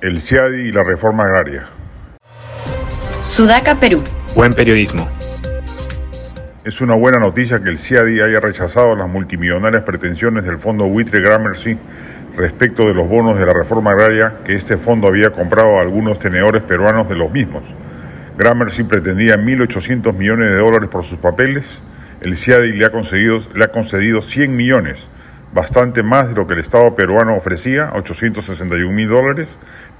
El CIADI y la reforma agraria. Sudaca, Perú. Buen periodismo. Es una buena noticia que el CIADI haya rechazado las multimillonarias pretensiones del fondo Buitre Gramercy respecto de los bonos de la reforma agraria que este fondo había comprado a algunos tenedores peruanos de los mismos. Gramercy pretendía 1.800 millones de dólares por sus papeles, el CIADI le ha, concedido, le ha concedido 100 millones, bastante más de lo que el Estado peruano ofrecía, 861 mil dólares,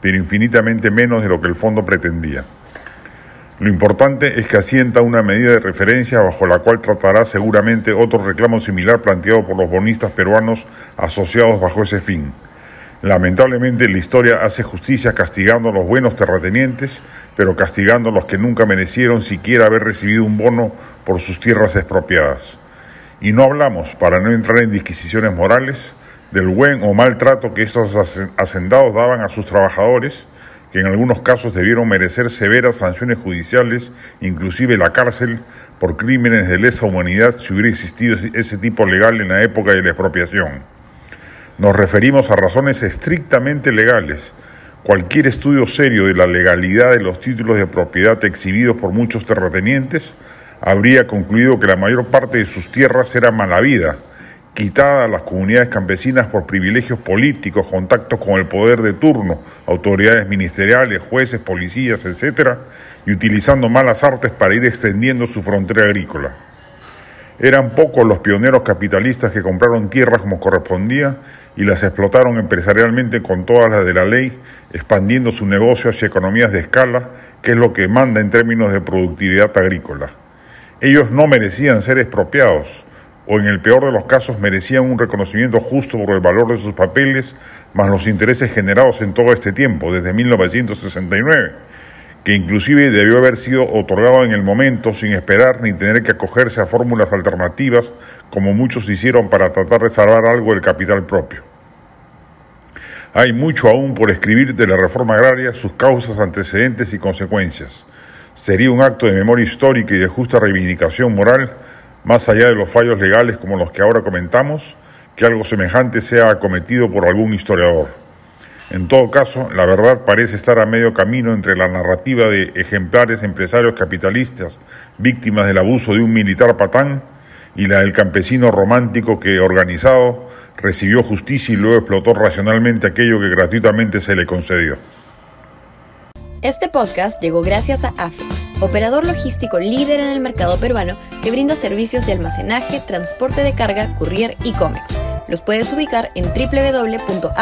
pero infinitamente menos de lo que el fondo pretendía. Lo importante es que asienta una medida de referencia bajo la cual tratará seguramente otro reclamo similar planteado por los bonistas peruanos asociados bajo ese fin. Lamentablemente la historia hace justicia castigando a los buenos terratenientes, pero castigando a los que nunca merecieron siquiera haber recibido un bono por sus tierras expropiadas. Y no hablamos, para no entrar en disquisiciones morales, del buen o mal trato que estos hacendados daban a sus trabajadores, que en algunos casos debieron merecer severas sanciones judiciales, inclusive la cárcel, por crímenes de lesa humanidad si hubiera existido ese tipo legal en la época de la expropiación. Nos referimos a razones estrictamente legales. Cualquier estudio serio de la legalidad de los títulos de propiedad exhibidos por muchos terratenientes habría concluido que la mayor parte de sus tierras era mala vida, quitada a las comunidades campesinas por privilegios políticos, contactos con el poder de turno, autoridades ministeriales, jueces, policías, etc., y utilizando malas artes para ir extendiendo su frontera agrícola. Eran pocos los pioneros capitalistas que compraron tierras como correspondía y las explotaron empresarialmente con todas las de la ley, expandiendo su negocio hacia economías de escala, que es lo que manda en términos de productividad agrícola. Ellos no merecían ser expropiados, o en el peor de los casos merecían un reconocimiento justo por el valor de sus papeles, más los intereses generados en todo este tiempo, desde 1969, que inclusive debió haber sido otorgado en el momento sin esperar ni tener que acogerse a fórmulas alternativas como muchos hicieron para tratar de salvar algo del capital propio. Hay mucho aún por escribir de la reforma agraria, sus causas, antecedentes y consecuencias. Sería un acto de memoria histórica y de justa reivindicación moral más allá de los fallos legales como los que ahora comentamos, que algo semejante sea acometido por algún historiador. En todo caso, la verdad parece estar a medio camino entre la narrativa de ejemplares empresarios capitalistas víctimas del abuso de un militar patán y la del campesino romántico que, organizado, recibió justicia y luego explotó racionalmente aquello que gratuitamente se le concedió. Este podcast llegó gracias a AFE, operador logístico líder en el mercado peruano que brinda servicios de almacenaje, transporte de carga, courier y cómics. Los puedes ubicar en www.afe.pe.